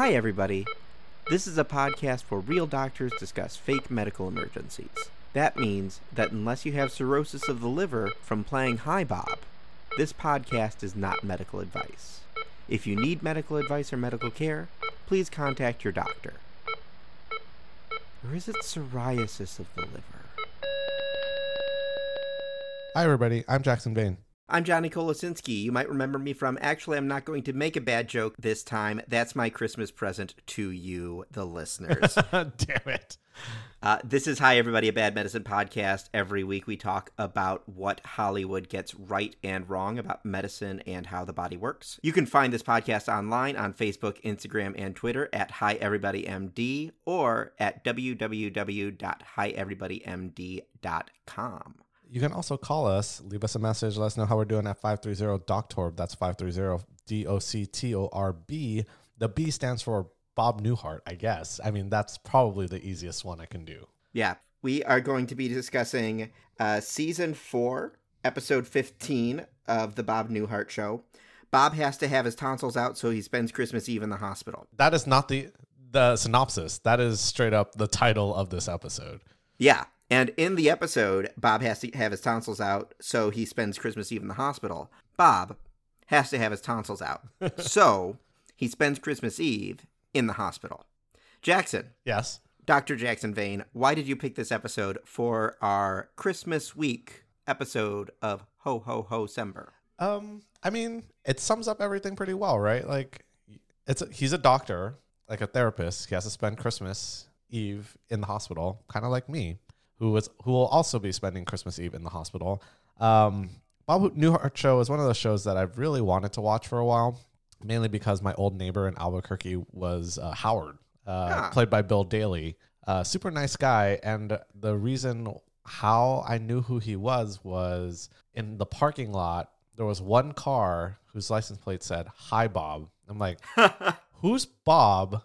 Hi, everybody. This is a podcast where real doctors discuss fake medical emergencies. That means that unless you have cirrhosis of the liver from playing Hi Bob, this podcast is not medical advice. If you need medical advice or medical care, please contact your doctor. Or is it psoriasis of the liver? Hi, everybody. I'm Jackson Bain. I'm Johnny Kolosinski. You might remember me from Actually, I'm not going to make a bad joke this time. That's my Christmas present to you, the listeners. Damn it. Uh, this is Hi Everybody, a Bad Medicine podcast. Every week we talk about what Hollywood gets right and wrong about medicine and how the body works. You can find this podcast online on Facebook, Instagram, and Twitter at Hi Everybody MD or at www.hieverybodymd.com. You can also call us, leave us a message, let us know how we're doing at 530-DOCTORB. That's 530-D-O-C-T-O-R-B. The B stands for Bob Newhart, I guess. I mean, that's probably the easiest one I can do. Yeah, we are going to be discussing uh, season four, episode 15 of the Bob Newhart Show. Bob has to have his tonsils out, so he spends Christmas Eve in the hospital. That is not the the synopsis. That is straight up the title of this episode. Yeah. And in the episode, Bob has to have his tonsils out, so he spends Christmas Eve in the hospital. Bob has to have his tonsils out, so he spends Christmas Eve in the hospital. Jackson, Yes. Dr. Jackson Vane, why did you pick this episode for our Christmas week episode of Ho Ho Ho Sember? Um, I mean, it sums up everything pretty well, right? Like, it's a, he's a doctor, like a therapist. He has to spend Christmas Eve in the hospital, kind of like me, who was who will also be spending Christmas Eve in the hospital. Um, Bob Newhart show is one of those shows that I've really wanted to watch for a while, mainly because my old neighbor in Albuquerque was uh, Howard, uh, Ah. played by Bill Daily. Uh, super nice guy, and the reason how I knew who he was was in the parking lot. There was one car whose license plate said "Hi Bob." I'm like, who's Bob?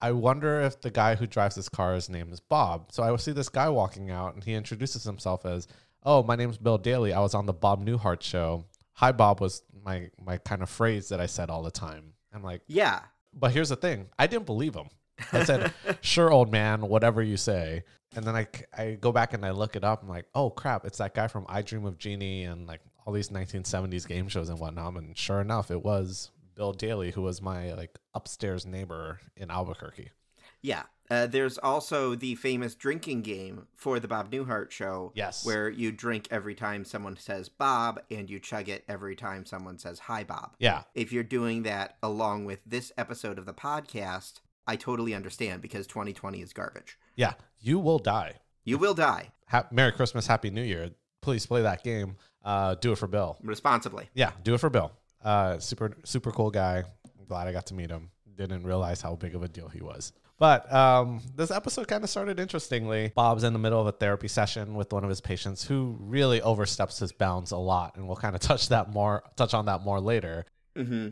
I wonder if the guy who drives this car, his name is Bob. So I would see this guy walking out, and he introduces himself as, "Oh, my name's Bill Daily. I was on the Bob Newhart show." Hi, Bob was my my kind of phrase that I said all the time. I'm like, yeah. but here's the thing: I didn't believe him. I said, "Sure, old man, whatever you say." And then I, I go back and I look it up. I'm like, "Oh crap! It's that guy from I Dream of Jeannie and like all these 1970s game shows and whatnot." And sure enough, it was Bill Daily who was my like upstairs neighbor in Albuquerque. Yeah. Uh, there's also the famous drinking game for the Bob Newhart show. Yes. Where you drink every time someone says Bob and you chug it every time someone says hi, Bob. Yeah, If you're doing that along with this episode of the podcast, I totally understand because 2020 is garbage. yeah. You will die. You will die Ha- Merry Christmas, Happy New Year. Please play that game. Uh, do it for Bill. responsibly. Yeah, do it for Bill. Uh, super super cool guy. I'm glad I got to meet him. Didn't realize how big of a deal he was. But um, this episode kind of started interestingly. Bob's in the middle of a therapy session with one of his patients who really oversteps his bounds a lot, and we'll kind of touch that more, touch on that more later. hmm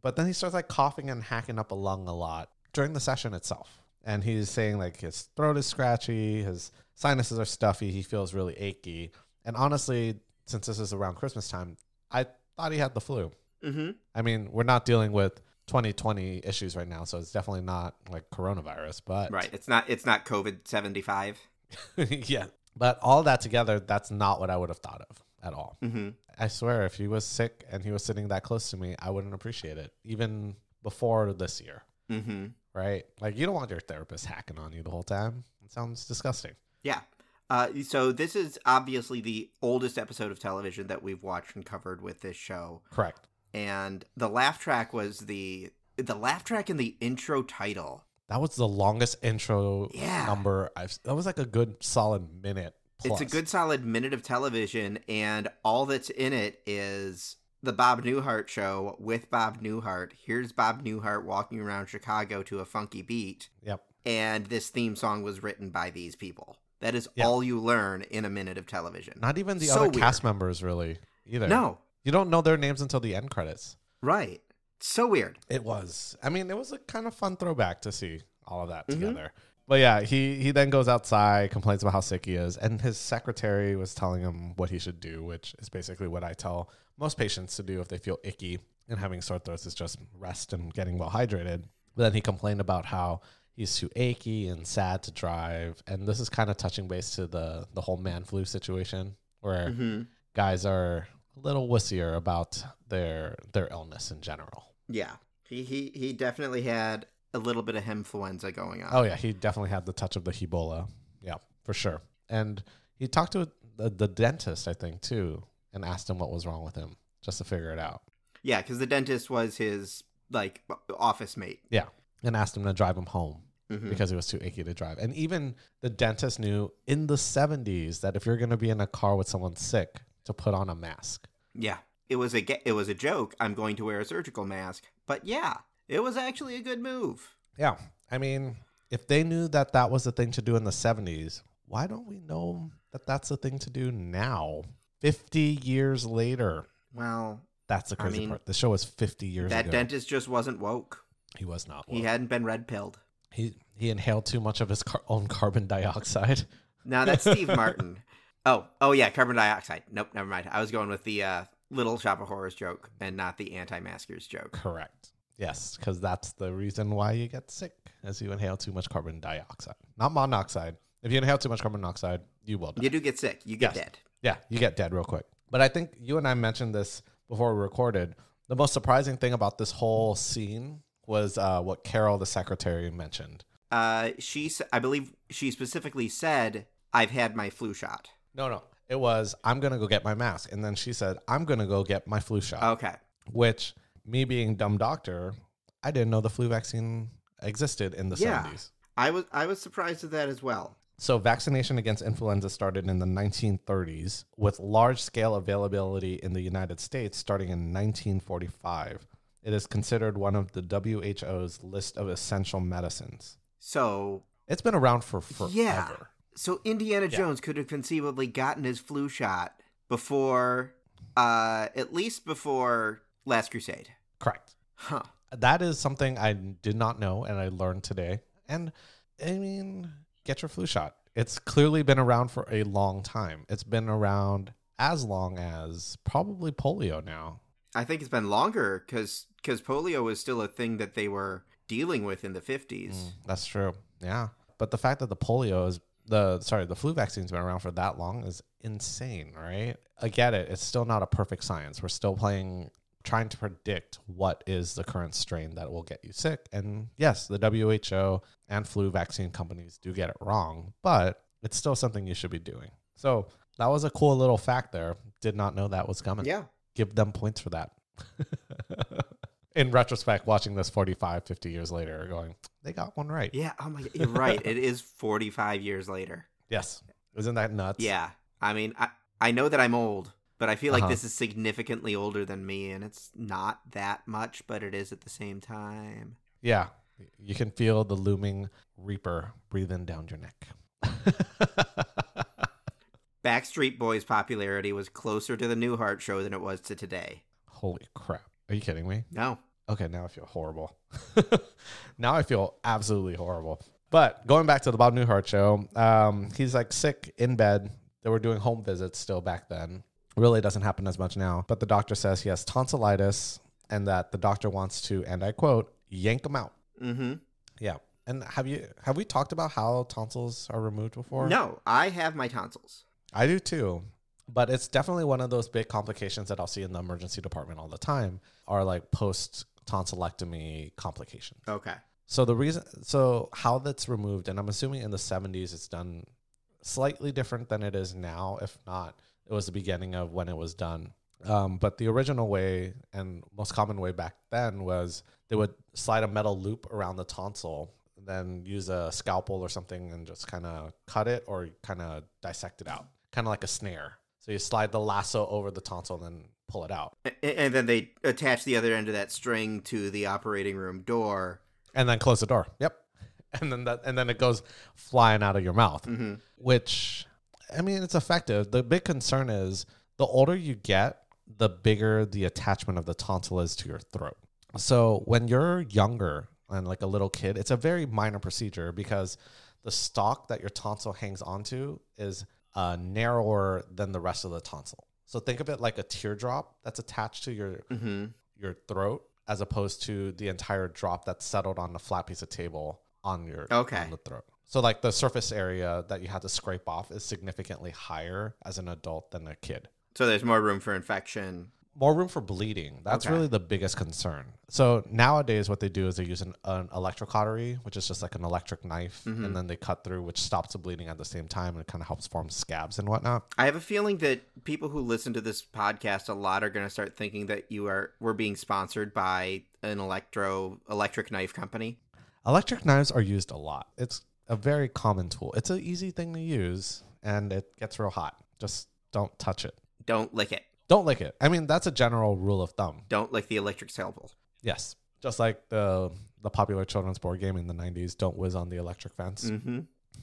But then he starts like coughing and hacking up a lung a lot during the session itself, and he's saying like his throat is scratchy, his sinuses are stuffy, he feels really achy, and honestly, since this is around Christmas time, I thought he had the flu. hmm I mean, we're not dealing with 2020 issues right now, so it's definitely not like coronavirus, but Right. It's not. It's not COVID 75. yeah. But all that together, that's not what I would have thought of at all. hmm I swear, if he was sick and he was sitting that close to me, I wouldn't appreciate it, even before this year, hmm right? Like, you don't want your therapist hacking on you the whole time. It sounds disgusting. Yeah. Uh, so this is obviously the oldest episode of television that we've watched and covered with this show. Correct. and the laugh track was the the laugh track in the intro title. That was the longest intro Yeah. number I've. That was like a good solid minute. Plus. It's a good solid minute of television, and all that's in it is the Bob Newhart show with Bob Newhart. Here's Bob Newhart walking around Chicago to a funky beat, Yep. and this theme song was written by these people. That is Yeah. all you learn in a minute of television. Not even the So other weird. cast members really either. no, You don't know their names until the end credits. right? So weird. It was. I mean, it was a kind of fun throwback to see all of that Mhm. together. But yeah, he he then goes outside, complains about how sick he is, and his secretary was telling him what he should do, which is basically what I tell most patients to do if they feel icky and having sore throats is just rest and getting well hydrated. But then he complained about how he's too achy and sad to drive. And this is kind of touching base to the the whole man flu situation where hmm guys are a little wussier about their their illness in general. Yeah, he he he definitely had a little bit of influenza going on. Oh yeah, he definitely had the touch of the Ebola. Yeah, for sure. And he talked to the, the dentist, I think, too, and asked him what was wrong with him, just to figure it out. yeah, because the dentist was his like office mate. Yeah, and asked him to drive him home Mhm. because it was too achy to drive. And even the dentist knew in the '70s that if you're going to be in a car with someone sick, to put on a mask. Yeah, it was a ge- it was a joke. I'm going to wear a surgical mask, but yeah, it was actually a good move. Yeah, I mean, if they knew that that was the thing to do in the '70s, why don't we know that that's the thing to do now? Fifty years later. Well, That's the I crazy mean, part. The show was 50 years that ago. dentist just wasn't woke. he was not. He hadn't been red pilled. He he inhaled too much of his car- own carbon dioxide. Now that's Steve Martin. Oh, oh yeah, carbon dioxide. Nope, never mind. I was going with the uh, Little Shop of Horrors joke and not the anti-maskers joke. Correct. Yes, because that's the reason why you get sick, as you inhale too much carbon dioxide, not monoxide. If you inhale too much carbon monoxide, you will die. You do get sick. You get Yes. dead. Yeah, you get dead real quick. But I think you and I mentioned this before we recorded. The most surprising thing about this whole scene was uh, what Carol, the secretary, mentioned. Uh, she, I believe, she specifically said, "I've had my flu shot." No, no, it was I'm gonna go get my mask, and then she said I'm gonna go get my flu shot. Okay. which me being dumb doctor, I didn't know the flu vaccine existed in the Yeah. 70s. I was I was surprised at that as well. So vaccination against influenza started in the 1930s with large scale availability in the United States starting in 1945. It is considered one of the WHO's list of essential medicines. So It's been around for forever. Yeah. so Indiana Yeah. Jones could have conceivably gotten his flu shot before, uh, at least before Last Crusade. Correct. Huh. That is something I did not know and I learned today. And I mean, get your flu shot. It's clearly been around for a long time. It's been around as long as probably polio now. I think it's been longer because because polio was still a thing that they were dealing with in the 50s. Mm, that's true. Yeah. But the fact that the polio is the sorry, the flu vaccine's been around for that long is insane, right? I get it. It's still not a perfect science. We're still playing trying to predict what is the current strain that will get you sick. And yes, the WHO and flu vaccine companies do get it wrong, but it's still something you should be doing. So that was a cool little fact there. Did not know that was coming. Yeah. Give them points for that. In retrospect, watching this 45, 50 years later, going, they got one right. Yeah. Oh my God. You're right. it is 45 years later. Yes. Isn't that nuts? Yeah. I mean, I, I know that I'm old, but I feel like Uh-huh. this is significantly older than me, and it's not that much, but it is at the same time. Yeah. You can feel the looming reaper breathing down your neck. Backstreet Boys' popularity was closer to the Newhart show than it was to today. Holy crap. Are you kidding me? No. Okay, now I feel horrible. now I feel absolutely horrible. But going back to the Bob Newhart show, um, he's like sick in bed. They were doing home visits still back then. Really doesn't happen as much now. But the doctor says he has tonsillitis and that the doctor wants to, and I quote, yank him out. Mm-hmm. Yeah. And have you have we talked about how tonsils are removed before? No, I have my tonsils. I do too. But it's definitely one of those big complications that I'll see in the emergency department all the time are like post tonsillectomy complications. Okay. So the reason so how that's removed and I'm assuming in the 70s it's done slightly different than it is now if not it was the beginning of when it was done. Um, but the original way and most common way back then was they would slide a metal loop around the tonsil, then use a scalpel or something and just kind of cut it or kind of dissect it out, kind of like a snare. So you slide the lasso over the tonsil and then pull it out, A- And then they attach the other end of that string to the operating room door. and then close the door. Yep, and then that and then it goes flying out of your mouth. Mm-hmm. which I mean, it's effective. The big concern is the older you get, the bigger the attachment of the tonsil is to your throat. So when you're younger and like a little kid, it's a very minor procedure because the stalk that your tonsil hangs onto is uh, narrower than the rest of the tonsil. So think of it like a teardrop that's attached to your Mm-hmm. your throat as opposed to the entire drop that's settled on a flat piece of table on your Okay. on the throat. So like the surface area that you have to scrape off is significantly higher as an adult than a kid. So there's more room for infection. More room for bleeding. That's Okay. really the biggest concern. So nowadays, what they do is they use an, an electrocautery, which is just like an electric knife, Mm-hmm. and then they cut through, which stops the bleeding at the same time and kind of helps form scabs and whatnot. I have a feeling that people who listen to this podcast a lot are going to start thinking that you are we're being sponsored by an electro electric knife company. Electric knives are used a lot. It's a very common tool. It's an easy thing to use, and it gets real hot. Just don't touch it. Don't lick it. Don't lick it. I mean, that's a general rule of thumb. Don't lick the electric scalpel. Yes. Just like the the popular children's board game in the 90s, don't whiz on the electric fence. Mm-hmm.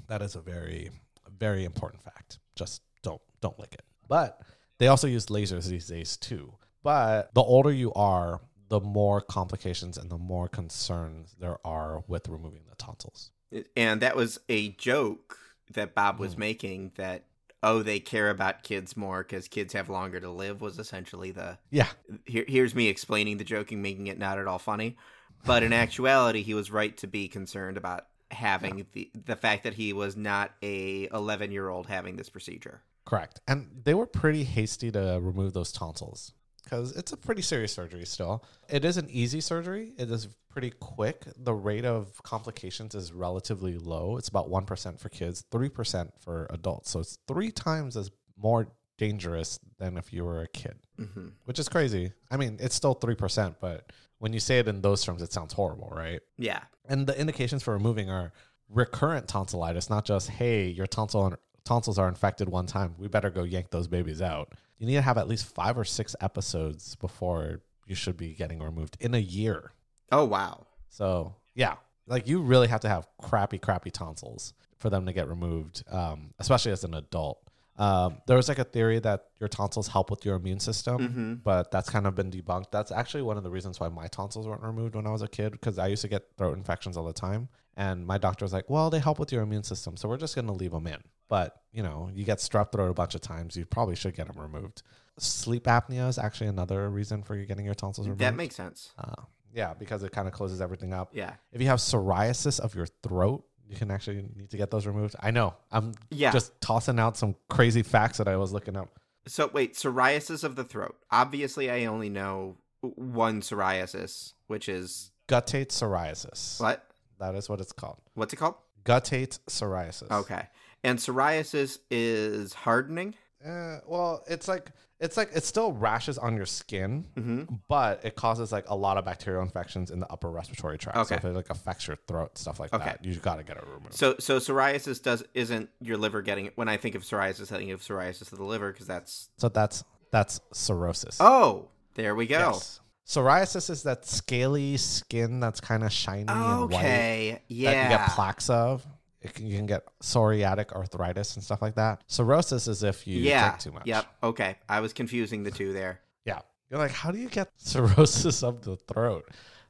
That is a very very important fact. Just don't don't lick it. But they also use lasers these days too. But the older you are, the more complications and the more concerns there are with removing the tonsils. And that was a joke that Bob was Mm. making that oh they care about kids more because kids have longer to live was essentially the Yeah. here, here's me explaining the joking making it not at all funny but in actuality he was right to be concerned about having the the fact that he was not a 11 year old having this procedure Correct. And they were pretty hasty to remove those tonsils because it's a pretty serious surgery still. It is an easy surgery, it is pretty quick. The rate of complications is relatively low. It's about 1% for kids, 3% for adults. So it's three times as more dangerous than if you were a kid, hmm which is crazy. I mean, it's still 3%, but when you say it in those terms, it sounds horrible, right? yeah And the indications for removing are recurrent tonsillitis, not just, hey, your tonsil tonsils are infected one time. We better go yank those babies out. You need to have at least five or six episodes before you should be getting removed in a year. oh wow So, yeah, like you really have to have crappy, crappy tonsils for them to get removed, um, especially as an adult. Um, there was like a theory that your tonsils help with your immune system, hmm but that's kind of been debunked. That's actually one of the reasons why my tonsils weren't removed when I was a kid because I used to get throat infections all the time. And my doctor was like, well, they help with your immune system. So we're just going to leave them in. But, you know, you get strep throat a bunch of times. You probably should get them removed. Sleep apnea is actually another reason for you getting your tonsils removed. that makes sense uh, yeah, because it kind of closes everything up. yeah If you have psoriasis of your throat, you can actually need to get those removed. I know. I'm yeah just tossing out some crazy facts that I was looking up. so wait psoriasis of the throat obviously i only know one psoriasis which is Guttate psoriasis. what That is what it's called. what's it called Guttate psoriasis. okay and psoriasis is hardening Uh, well, it's like it's like it still rashes on your skin, hmm but it causes like a lot of bacterial infections in the upper respiratory tract. So Okay. if it like affects your throat, stuff like Okay. that, you got to get it removed. So so psoriasis does isn't your liver getting when I think of psoriasis, I think of psoriasis of the liver because that's So that's that's cirrhosis. oh there we go. Yes. Psoriasis is that scaly skin that's kind of shiny and white Okay, yeah. that you get plaques of. It can, you can get psoriatic arthritis and stuff like that. Cirrhosis is if you yeah. drink too much. Yep. Okay. I was confusing the two there. Yeah. You're like, how do you get cirrhosis of the throat?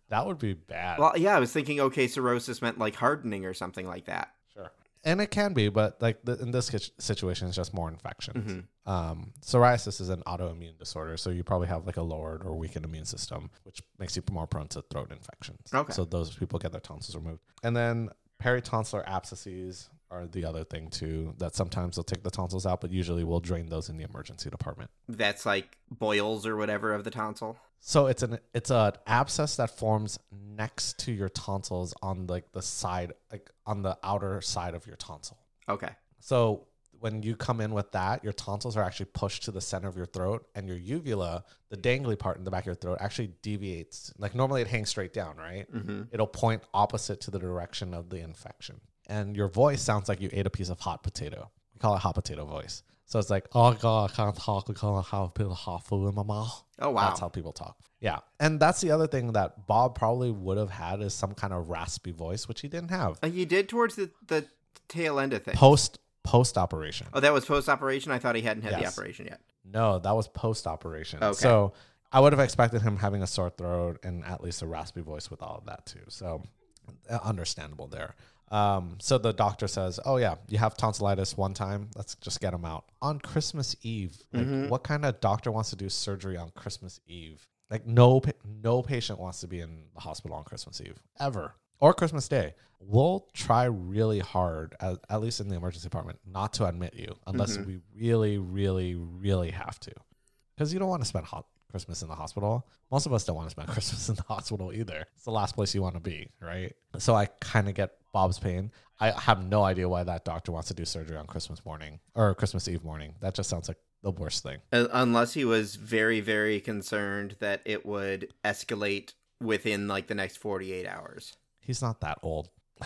That would be bad. Well, yeah, I was thinking okay, cirrhosis meant like hardening or something like that. Sure. And it can be, but like the, in this situation, it's just more infections. Mhm. Um, psoriasis is an autoimmune disorder, so you probably have like a lowered or weakened immune system, which makes you more prone to throat infections. Okay. So those people get their tonsils removed. And then peritonsillar abscesses are the other thing too. That sometimes they'll take the tonsils out, but usually we'll drain those in the emergency department. That's like boils or whatever of the tonsil. So it's an it's an abscess that forms next to your tonsils on like the side, like on the outer side of your tonsil. Okay. So when you come in with that, your tonsils are actually pushed to the center of your throat, and your uvula, the dangly part in the back of your throat, actually deviates. Like normally it hangs straight down, right? Mm-hmm. It'll point opposite to the direction of the infection, and your voice sounds like you ate a piece of hot potato. We call it hot potato voice. So it's like, oh god, I can't talk I have a bit of hot food in my mouth. Oh wow. That's how people talk. Yeah. And that's the other thing that Bob probably would have had is some kind of raspy voice, which he didn't have. Uh, you did towards the the tail end of things. Post post operation. oh, that was post operation. I thought he hadn't had the operation yet. No, that was post operation. Okay. So I would have expected him having a sore throat and at least a raspy voice with all of that too. So uh, understandable there. Um, so the doctor says, "Oh yeah, you have tonsillitis one time. Let's just get him out on Christmas Eve." Like, Mhm. what kind of doctor wants to do surgery on Christmas Eve? Like no no patient wants to be in the hospital on Christmas Eve ever or Christmas Day. We'll try really hard, at, at least in the emergency department, not to admit you unless mm-hmm. we really, really, really have to, because you don't want to spend hot Christmas in the hospital. Most of us don't want to spend Christmas in the hospital either. It's the last place you want to be, right? So I kind of get Bob's pain. I have no idea why that doctor wants to do surgery on Christmas morning or Christmas Eve morning. That just sounds like the worst thing. Unless he was very, very concerned that it would escalate within like the next 48 hours. He's not that old.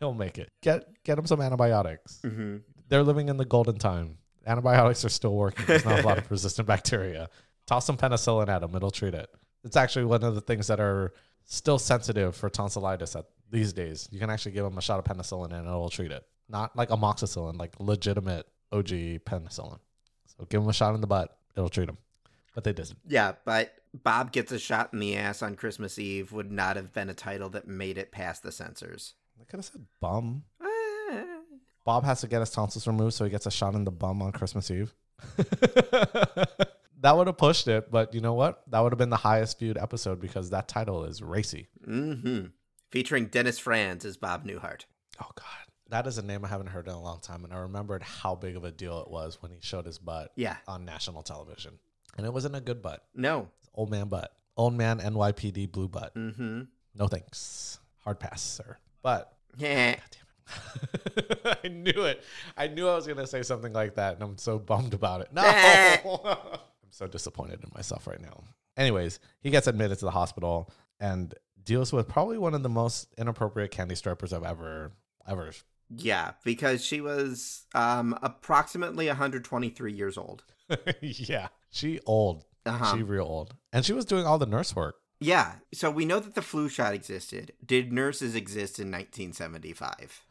He'll make it. Get get him some antibiotics. Mm-hmm. They're living in the golden time. Antibiotics are still working. There's not a lot of resistant bacteria. Toss some penicillin at him; it'll treat it. It's actually one of the things that are still sensitive for tonsillitis at these days. You can actually give them a shot of penicillin and it'll treat it. Not like amoxicillin, like legitimate OG penicillin. So give them a shot in the butt; it'll treat them. But they didn't. Yeah, but Bob gets a shot in the ass on Christmas Eve would not have been a title that made it past the censors. I could have said bum. Ah. Bob has to get his tonsils removed, so he gets a shot in the bum on Christmas Eve. that would have pushed it, but you know what? That would have been the highest viewed episode because that title is racy. Mm-hmm. Featuring Dennis Franz as Bob Newhart. Oh God, that is a name I haven't heard in a long time, and I remembered how big of a deal it was when he showed his butt Yeah. on national television, and it wasn't a good butt. No. Old man butt, old man NYPD blue butt. Mm-hmm. No thanks, hard pass, sir. But Yeah. I knew it. I knew I was going to say something like that, and I'm so bummed about it. No, I'm so disappointed in myself right now. Anyways, he gets admitted to the hospital and deals with probably one of the most inappropriate candy strippers I've ever, ever. Yeah, because she was um approximately 123 years old. yeah, she old. Uh-huh. She real old, and she was doing all the nurse work. Yeah, so we know that the flu shot existed. Did nurses exist in 1975?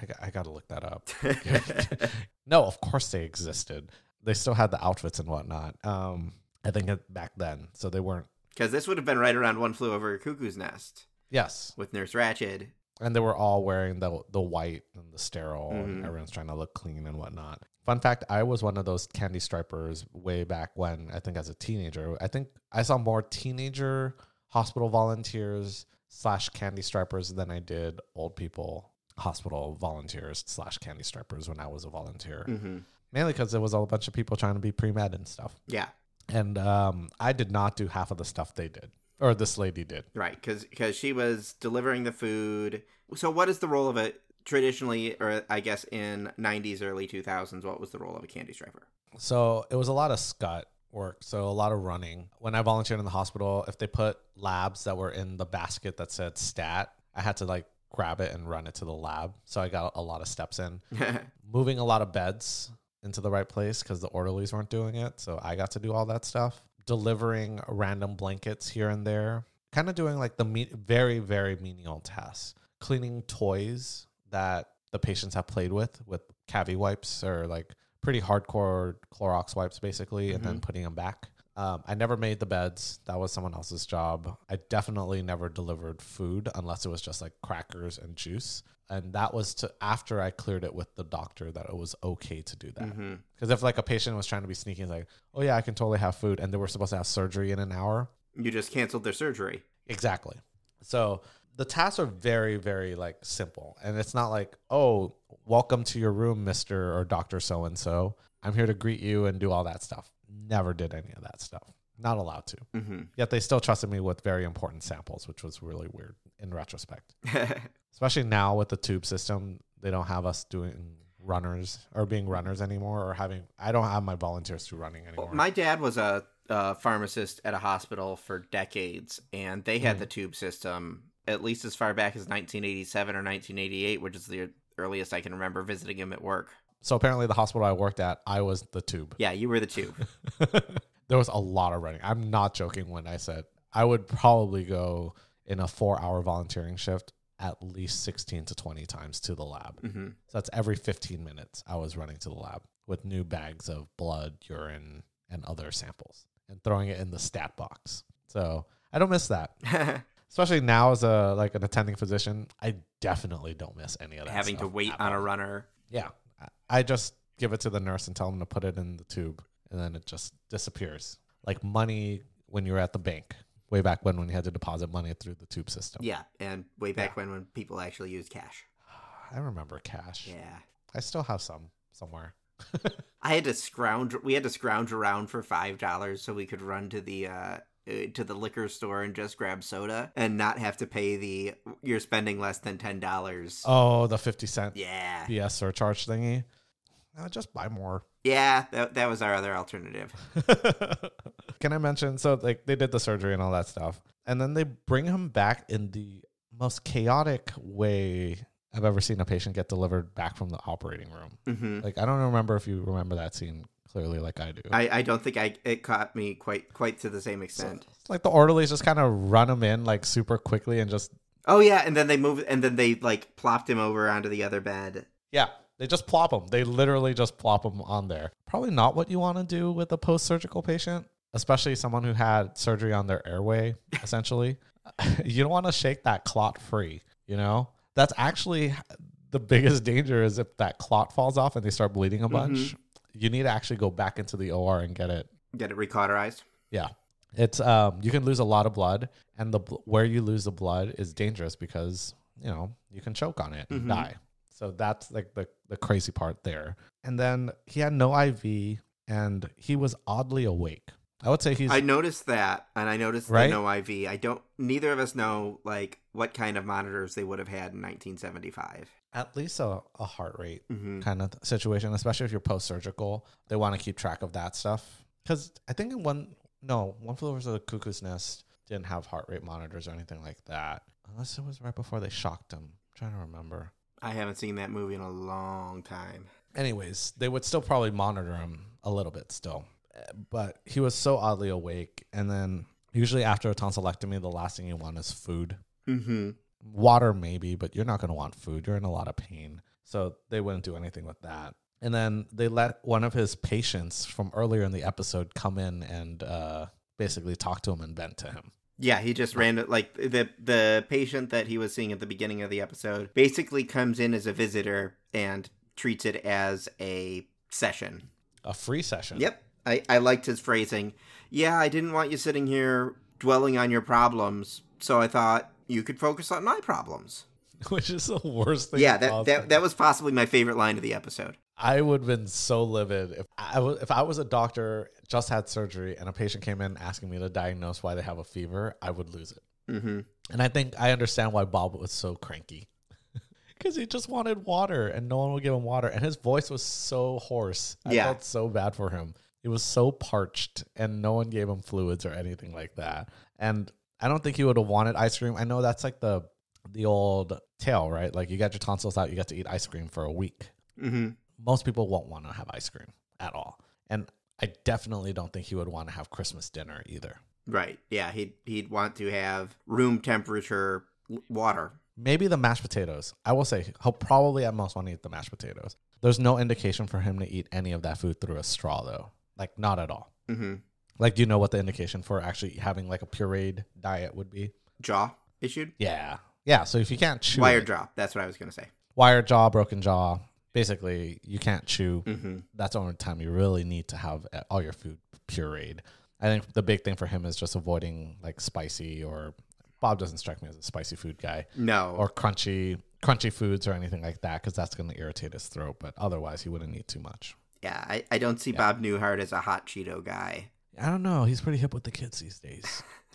I got, I got to look that up. no, of course they existed. They still had the outfits and whatnot. Um, I think back then, so they weren't. Because this would have been right around One Flew Over a Cuckoo's Nest Yes, with Nurse Ratched. and they were all wearing the the white and the sterile, and Mhm. everyone's trying to look clean and whatnot. Fun fact: I was one of those candy stripers way back when. I think as a teenager, I think I saw more teenager hospital volunteers slash candy stripers than I did old people hospital volunteers slash candy stripers when I was a volunteer. Mm-hmm. Mainly because there was all a bunch of people trying to be pre med and stuff, Yeah, and um, I did not do half of the stuff they did, or this lady did. right. Because she was delivering the food. So, what is the role of it traditionally, or I guess in 90s, early 2000s? What was the role of a candy striper? So it was a lot of scut work, so a lot of running. When I volunteered in the hospital, if they put labs that were in the basket that said stat, I had to like grab it and run it to the lab. So I got a lot of steps in, moving a lot of beds into the right place because the orderlies weren't doing it. So I got to do all that stuff, delivering random blankets here and there, kind of doing like the me- very, very menial tasks, cleaning toys that the patients have played with, with CaviWipes or like pretty hardcore Clorox wipes, basically, and then putting them back. Um, I never made the beds. That was someone else's job. I definitely never delivered food unless it was just like crackers and juice. And that was to after I cleared it with the doctor that it was okay to do that. Because if like a patient was trying to be sneaky, like, oh yeah, I can totally have food, and they were supposed to have surgery in an hour. You just canceled their surgery. Exactly. So the tasks are very, very like simple. And it's not like, oh, welcome to your room, Mr. or Dr. So and so. I'm here to greet you and do all that stuff. Never did any of that stuff. Not allowed to. Mm-hmm. Yet they still trusted me with very important samples, which was really weird in retrospect. Especially now with the tube system, they don't have us doing runners or being runners anymore or having I don't have my volunteers through running anymore. My dad was a, a pharmacist at a hospital for decades, and they had the tube system at least as far back as 1987 or 1988, which is the earliest I can remember visiting him at work. so apparently the hospital I worked at, I was the tube. Yeah, you were the tube. there was a lot of running. I'm not joking when I said I would probably go in a four hour volunteering shift at least 16 to 20 times to the lab. hmm So that's every 15 minutes I was running to the lab with new bags of blood, urine, and other samples and throwing it in the stat box. So I don't miss that. Especially now as a like an attending physician, I definitely don't miss any of that. Having to wait on a runner. Yeah. I- just give it to the nurse and tell them to put it in the tube and then it just disappears. Like money when you were at the bank, way back when when you had to deposit money through the tube system. Yeah, and way back when when people actually used cash. I remember cash. Yeah. I still have some somewhere. I had to scrounge. We had to scrounge around for five dollars so we could run to the uh, to the liquor store and just grab soda and not have to pay the you're spending less than ten dollars. Oh, the 50 cent Yeah, BS surcharge thingy. Uh, just buy more. yeah. That that was our other alternative. Can I mention? So, like, they did the surgery and all that stuff, and then they bring him back in the most chaotic way I've ever seen a patient get delivered back from the operating room. hmm Like, I don't remember if you remember that scene clearly, like I do. I, I don't think I it caught me quite quite to the same extent. It's like the orderlies just kind of run him in like super quickly and just Oh yeah, and then they move, and then they like plopped him over onto the other bed. yeah, they just plop him. They literally just plop him on there. Probably not what you want to do with a post-surgical patient, especially someone who had surgery on their airway. Essentially, you don't want to shake that clot free. You know, that's actually the biggest danger is if that clot falls off and they start bleeding a bunch. Mm-hmm. You need to actually go back into the OR and get it Get it recauterized. Yeah. It's um you can lose a lot of blood and the bl- where you lose the blood is dangerous because, you know, you can choke on it and Mhm. die. So that's like the the crazy part there. And then he had no IV and he was oddly awake. I would say he's I noticed that, and I noticed Right? the no IV. I don't. Neither of us know like what kind of monitors they would have had in 1975. At least a, a heart rate hmm kind of situation, especially if you're post surgical. They want to keep track of that stuff. Because I think in one, no, one flew over to the cuckoo's nest didn't have heart rate monitors or anything like that. Unless it was right before they shocked him. I'm trying to remember. I haven't seen that movie in a long time. Anyways, they would still probably monitor him a little bit still. But he was so oddly awake. And then usually after a tonsillectomy, the last thing you want is food. hmm water maybe but you're not going to want food you're in a lot of pain so they wouldn't do anything with that and then they let one of his patients from earlier in the episode come in and uh, basically talk to him and vent to him Yeah, he just ran it like the the patient that he was seeing at the beginning of the episode basically comes in as a visitor and treats it as a session. a free session Yep. I, I liked his phrasing. Yeah, I didn't want you sitting here dwelling on your problems, so I thought you could focus on my problems. which is the worst thing Yeah, that, that that was possibly my favorite line of the episode. i would have been so livid if I was if I was a doctor just had surgery and a patient came in asking me to diagnose why they have a fever i would lose it hmm And I think I understand why Bob was so cranky. Because he just wanted water and no one would give him water. And his voice was so hoarse. I Yeah. felt so bad for him. He was so parched and no one gave him fluids or anything like that. And I don't think he would have wanted ice cream. I know that's like the the old tale, right? Like you got your tonsils out, you get to eat ice cream for a week. hmm Most people won't want to have ice cream at all. And I definitely don't think he would want to have Christmas dinner either. Right. Yeah, he'd he'd want to have room temperature water. Maybe the mashed potatoes. I will say he'll probably at most want to eat the mashed potatoes. There's no indication for him to eat any of that food through a straw though. Like not at all. hmm Like do you know what the indication for actually having like a pureed diet would be? Jaw issued. Yeah. Yeah, so if you can't chew Wired it- jaw. That's what I was gonna say. wired jaw, broken jaw, basically you can't chew. hmm That's the only time you really need to have uh, all your food pureed. I think the big thing for him is just avoiding like spicy or Bob doesn't strike me as a spicy food guy. No. or crunchy crunchy foods or anything like that because that's going to irritate his throat but otherwise he wouldn't need too much yeah, I, I don't see Bob Newhart as a hot Cheeto guy. I don't know he's pretty hip with the kids these days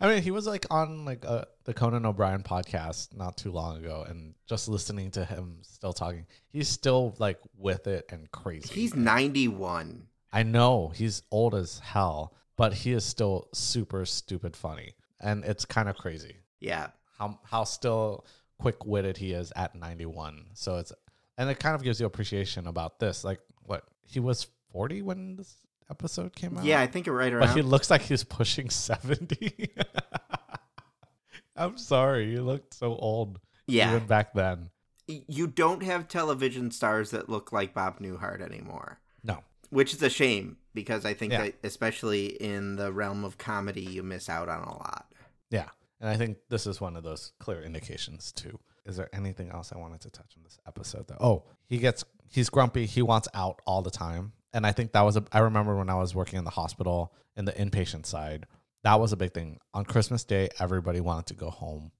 i mean he was like on like uh, the conan o'brien podcast not too long ago and just listening to him still talking he's still like with it and crazy He's 91. i know he's old as hell but he is still super stupid funny and it's kind of crazy Yeah. how how still quick witted he is at 91. So it's and it kind of gives you appreciation about this. Like what he was 40 when this episode came out. Yeah, I think you're right but around. he looks like he's pushing 70. I'm sorry, you looked so old yeah. even back then. You don't have television stars that look like Bob Newhart anymore. No, Which is a shame because I think Yeah. that especially in the realm of comedy you miss out on a lot. yeah, and I think this is one of those clear indications too. Is there anything else I wanted to touch on this episode though? Oh, he gets he's grumpy. He wants out all the time, and I think that was a. I remember when I was working in the hospital in the inpatient side, that was a big thing. On Christmas Day, everybody wanted to go home,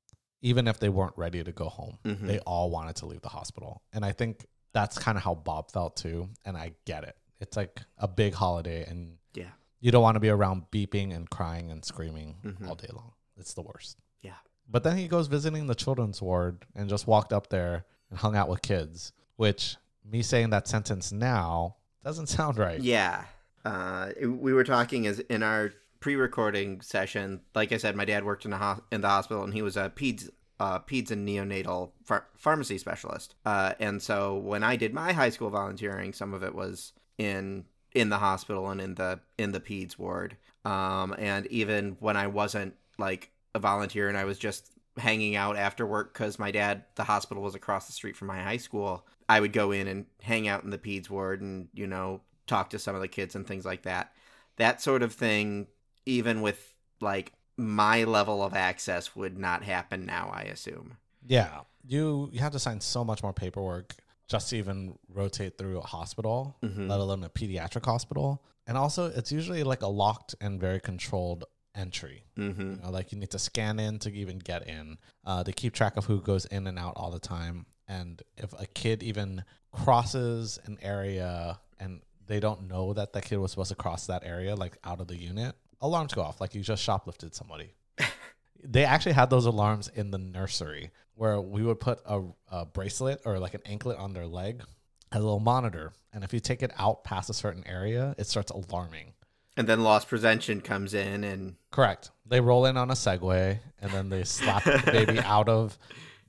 even if they weren't ready to go home. Mhm. They all wanted to leave the hospital, and I think that's kind of how Bob felt too. And I get it. It's like a big holiday, and Yeah. you don't want to be around beeping and crying and screaming Mhm. all day long. It's the worst. Yeah. But then he goes visiting the children's ward and just walked up there and hung out with kids, which me saying that sentence now doesn't sound right. Yeah. Uh, we were talking as in our pre-recording session. Like I said, my dad worked in a ho- in the hospital, and he was a peds uh, peds and neonatal phar- pharmacy specialist. Uh, and so when I did my high school volunteering, some of it was in in the hospital and in the in the peds ward. Um, and even when I wasn't like a volunteer and I was just hanging out after work because my dad, the hospital was across the street from my high school. I would go in and hang out in the peds ward and you know talk to some of the kids and things like that. That sort of thing, even with like my level of access, would not happen now. I assume. Yeah. You you have to sign so much more paperwork just to even rotate through a hospital, Mhm. let alone a pediatric hospital. And also it's usually like a locked and very controlled entry. Mm-hmm. You know, like you need to scan in to even get in. Uh, they keep track of who goes in and out all the time. And if a kid even crosses an area and they don't know that that kid was supposed to cross that area, like out of the unit, alarms go off. Like you just shoplifted somebody. they actually had those alarms in the nursery where we would put a, a bracelet or like an anklet on their leg, a little monitor, and if you take it out past a certain area, it starts alarming. And then Lost prevention comes in, and Correct. They roll in on a Segway and then they slap the baby out of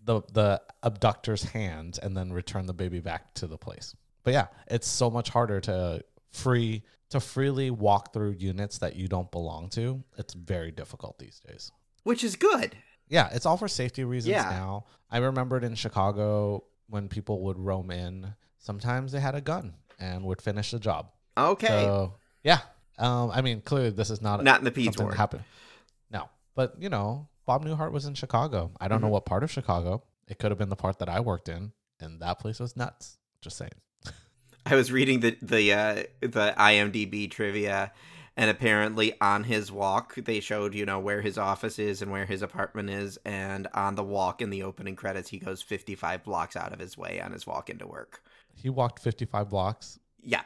the the abductor's hands and then return the baby back to the place. But yeah, it's so much harder to free to freely walk through units that you don't belong to. It's very difficult these days. which is good. Yeah, it's all for safety reasons Yeah. now. I remembered in Chicago when people would roam in, sometimes they had a gun and would finish the job. Okay, So yeah, um, I mean, clearly this is not not in the something ward. happened. No, but you know, Bob Newhart was in Chicago. I don't know Mm-hmm. what part of Chicago. It could have been the part that I worked in, and that place was nuts. Just saying. I was reading the the uh, the IMDb trivia, and apparently on his walk they showed you know where his office is and where his apartment is, and on the walk in the opening credits he goes 55 blocks out of his way on his walk into work. He walked 55 blocks. Yeah,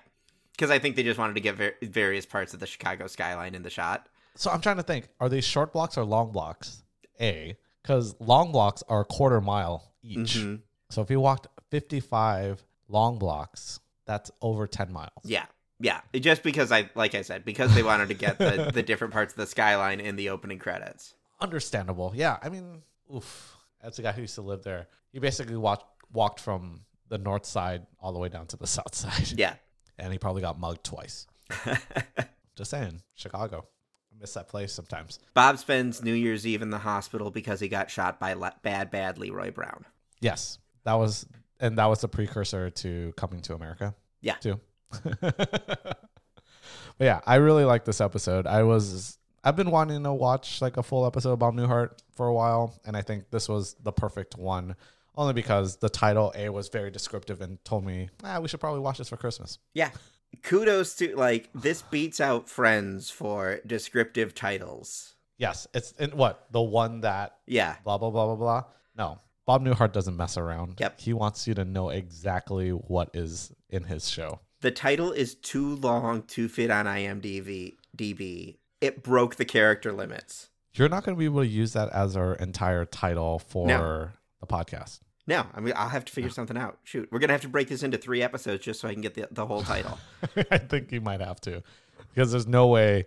because I think they just wanted to get ver- various parts of the Chicago skyline in the shot. So I'm trying to think: are these short blocks or long blocks? A, because long blocks are a quarter mile each. Mhm. So if you walked 55 long blocks, that's over 10 miles. Yeah. Yeah, just because I, like I said, because they wanted to get the, the different parts of the skyline in the opening credits. Understandable. Yeah. I mean, oof. As a guy who used to live there, he basically walked walked from the north side all the way down to the south side. Yeah. And he probably got mugged twice. Just saying, Chicago. I miss that place sometimes. Bob spends New Year's Eve in the hospital because he got shot by Le- bad, bad Leroy Brown. Yes, that was, and that was the precursor to Coming to America. Yeah. too. but yeah, I really like this episode. I was, I've been wanting to watch like a full episode of Bob Newhart for a while, and I think this was the perfect one. Only because the title A was very descriptive and told me, ah, we should probably watch this for Christmas. Yeah. Kudos to, like, this beats out Friends for descriptive titles. Yes, it's in what the one that Yeah. blah blah blah blah blah. No, Bob Newhart doesn't mess around. Yep. He wants you to know exactly what is in his show. The title is too long to fit on IMDb. DB. It broke the character limits. You're not going to be able to use that as our entire title for No. the podcast. No, I mean, I'll have to figure something out. Shoot, we're going to have to break this into three episodes just so I can get the, the whole title. I think you might have to, because there's no way,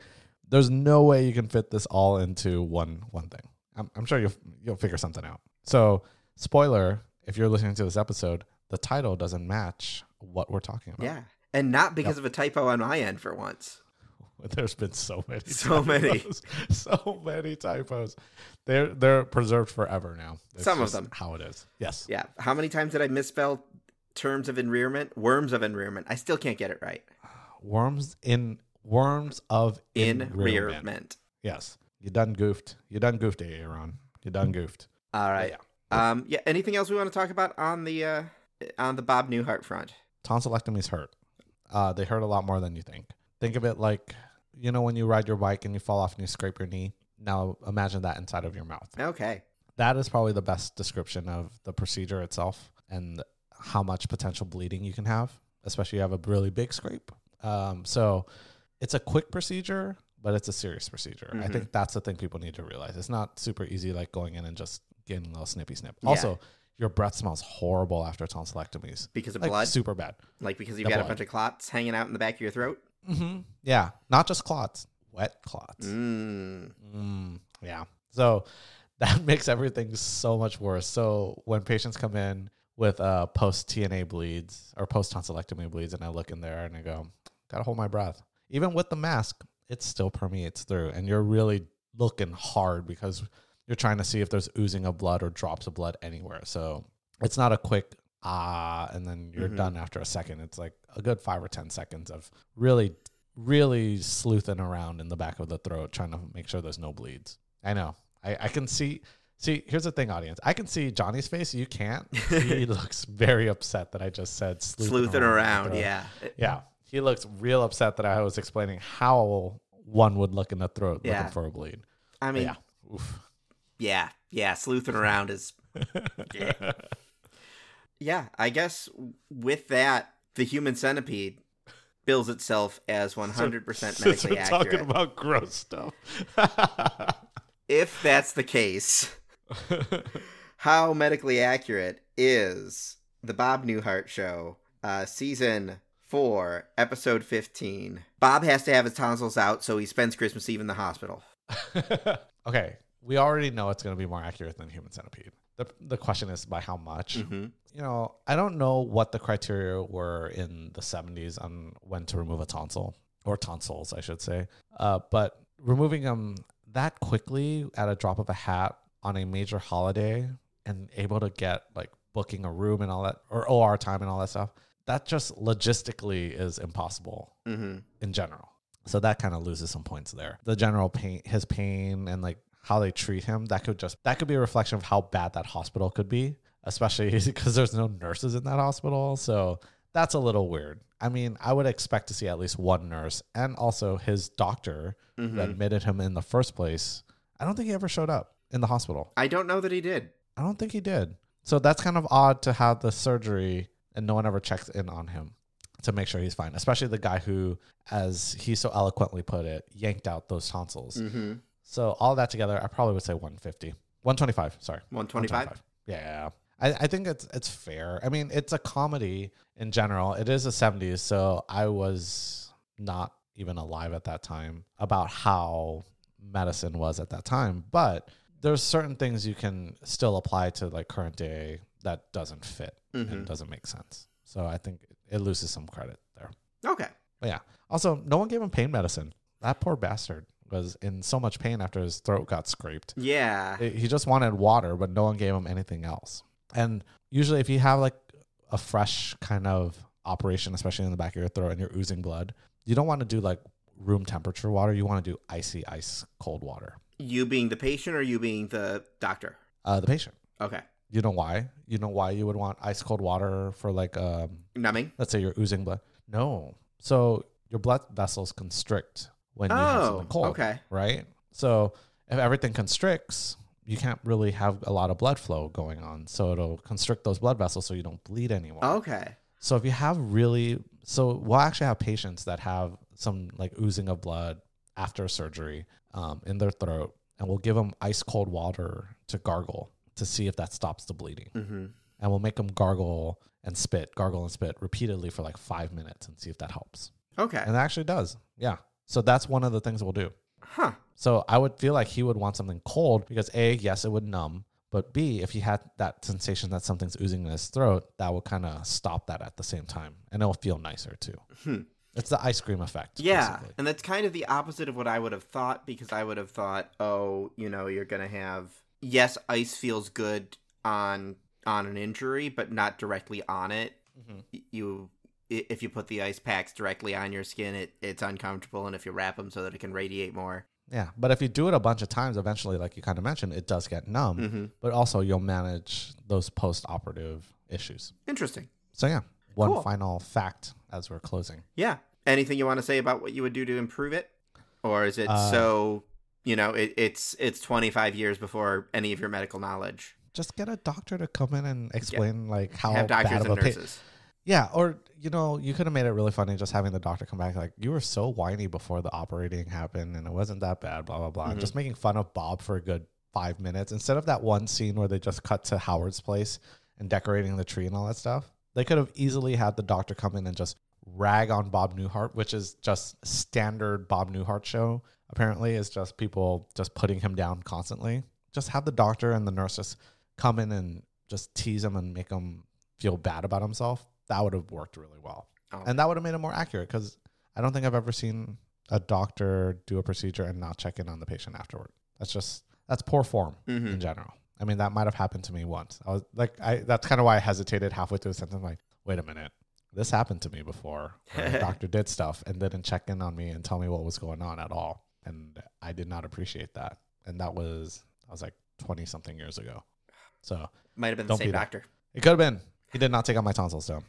there's no way you can fit this all into one one thing. I'm, I'm sure you'll you'll figure something out. So, spoiler: if you're listening to this episode, the title doesn't match what we're talking about. yeah. And not because of a typo on my end for once. There's been so many, So many. so many typos. They're they're preserved forever now. It's Some of them. how it is. Yes. Yeah. How many times did I misspell terms of enrearment? Worms of enrearment. I still can't get it right. Worms in worms of enrearment. Enrearment. Yes. You done goofed. You done goofed, Aaron. You done goofed. All right. yeah. Um. Yeah. Anything else we want to talk about on the uh on the Bob Newhart front? Tonsillectomy's hurt. Uh, they hurt a lot more than you think. Think of it like, you know, when you ride your bike and you fall off and you scrape your knee. Now imagine that inside of your mouth. Okay. That is probably the best description of the procedure itself and how much potential bleeding you can have, especially if you have a really big scrape. Um, so it's a quick procedure, but it's a serious procedure. I Mhm. think that's the thing people need to realize. It's not super easy like going in and just getting a little snippy snip. Yeah. Also, your breath smells horrible after tonsillectomies. Because of Like blood? super bad. Like because you've the got a bunch of clots hanging out in the back of your throat? Mm-hmm. Yeah, not just clots, wet clots. Mm. Mm, yeah. So that makes everything so much worse. So when patients come in with uh, post T&A bleeds or post tonsillectomy bleeds, and I look in there and I go, gotta hold my breath. Even with the mask, it still permeates through, and you're really looking hard because you're trying to see if there's oozing of blood or drops of blood anywhere. So it's not a quick ah, and then you're Mhm. done after a second. It's like a good five or ten seconds of really really sleuthing around in the back of the throat trying to make sure there's no bleeds. I know. I, I can see see here's the thing, audience. I can see Johnny's face. You can't. He looks very upset that I just said sleuthing, Sleuthing the around, yeah. Yeah. He looks real upset that I was explaining how one would look in the throat Yeah. looking for a bleed. I But mean, yeah. Oof. yeah, yeah, sleuthing around is yeah. yeah, I guess with that, the human centipede bills itself as 100% Since medically we're talking about gross stuff. if that's the case, how medically accurate is the Bob Newhart show, uh, season four, episode 15? Bob has to have his tonsils out, so he spends Christmas Eve in the hospital. okay, we already know it's going to be more accurate than human centipede. The, the question is by how much. hmm You know, I don't know what the criteria were in the 70s on when to remove a tonsil or tonsils, I should say. Uh, but removing them that quickly at a drop of a hat on a major holiday and able to get like booking a room and all that or OR time and all that stuff, that just logistically is impossible hmm in general. So that kind of loses some points there. The general pain, his pain, and like how they treat him, that could just that could be a reflection of how bad that hospital could be, especially because there's no nurses in that hospital. So that's a little weird. I mean, I would expect to see at least one nurse and also his doctor who hmm admitted him in the first place. I don't think he ever showed up in the hospital. I don't know that he did. I don't think he did. So that's kind of odd to have the surgery and no one ever checks in on him to make sure he's fine, especially the guy who, as he so eloquently put it, yanked out those tonsils. hmm So all that together, I probably would say 150, 125. Sorry, 125? Yeah, I, I think it's it's fair. I mean, it's a comedy in general. It is the 70s, so I was not even alive at that time about how medicine was at that time. But there's certain things you can still apply to like current day that doesn't fit Mhm. and doesn't make sense. So I think it loses some credit there. Okay. But yeah. Also, no one gave him pain medicine. That poor bastard was in so much pain after his throat got scraped. Yeah. It- he just wanted water, but no one gave him anything else. And usually, if you have like a fresh kind of operation, especially in the back of your throat, and you're oozing blood, you don't want to do like room temperature water. You want to do icy, ice cold water. You being the patient or you being the doctor? Uh, the patient. Okay. You know why? You know why you would want ice cold water for like um, Numbing? let's say you're oozing blood. No. So your blood vessels constrict when you have Oh, something cold. okay. Right? So if everything constricts, you can't really have a lot of blood flow going on. So it'll constrict those blood vessels so you don't bleed anymore. Okay. So if you have really so we'll actually have patients that have some like oozing of blood after surgery um, in their throat and we'll give them ice cold water to gargle to see if that stops the bleeding hmm and we'll make them gargle and spit, gargle and spit repeatedly for like five minutes and see if that helps. Okay. And it actually does. Yeah. So that's one of the things we'll do. Huh. So I would feel like he would want something cold because A, yes, it would numb. But B, if he had that sensation that something's oozing in his throat, that will kind of stop that at the same time. And it'll feel nicer too. Hmm. It's the ice cream effect. Yeah. basically. And that's kind of the opposite of what I would have thought because I would have thought, oh, you know, you're going to have yes, ice feels good on on an injury, but not directly on it. Mhm. You if you put the ice packs directly on your skin, it, it's uncomfortable and if you wrap them so that it can radiate more. Yeah. But if you do it a bunch of times, eventually, like you kind of mentioned, it does get numb. Mhm. But also, you'll manage those post operative issues. Interesting. So, yeah. one Cool. final fact as we're closing. Yeah. Anything you want to say about what you would do to improve it, or is it Uh, so? You know, it, it's it's 25 years before any of your medical knowledge. Just get a doctor to come in and explain like how Have bad doctors of a and pa- nurses. Yeah, or you know, you could have made it really funny just having the doctor come back like you were so whiny before the operating happened and it wasn't that bad, blah blah blah. Mhm. Just making fun of Bob for a good five minutes instead of that one scene where they just cut to Howard's place and decorating the tree and all that stuff. They could have easily had the doctor come in and just rag on Bob Newhart, which is just standard Bob Newhart show. Apparently, is just people just putting him down constantly. Just have the doctor and the nurse just come in and just tease him and make him feel bad about himself. That would have worked really well, Oh. and that would have made it more accurate. Because I don't think I've ever seen a doctor do a procedure and not check in on the patient afterward. That's just that's poor form Mhm. in general. I mean, that might have happened to me once. I was like, I that's kind of why I hesitated halfway through the sentence. I'm like, wait a minute, this happened to me before. the doctor did stuff and didn't check in on me and tell me what was going on at all, and I did not appreciate that. And that was I was like twenty something years ago. So Might have been the same be that. doctor. it could have been. He did not take out my tonsils though.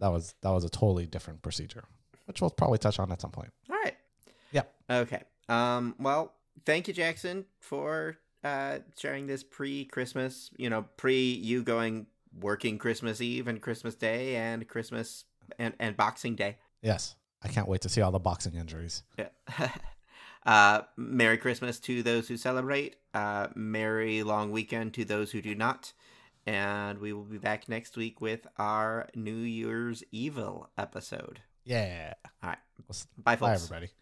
That was that was a totally different procedure, which we'll probably touch on at some point. All right. Yep. Okay. Um. Well, thank you, Jackson, for uh sharing this pre-Christmas. You know, pre you going working Christmas Eve and Christmas Day and Christmas and and Boxing Day. Yes, I can't wait to see all the boxing injuries. Yeah. uh, Merry Christmas to those who celebrate. Uh, Merry long weekend to those who do not. And we will be back next week with our New Year's Evil episode. Yeah. All right. Bye, folks. Bye, everybody.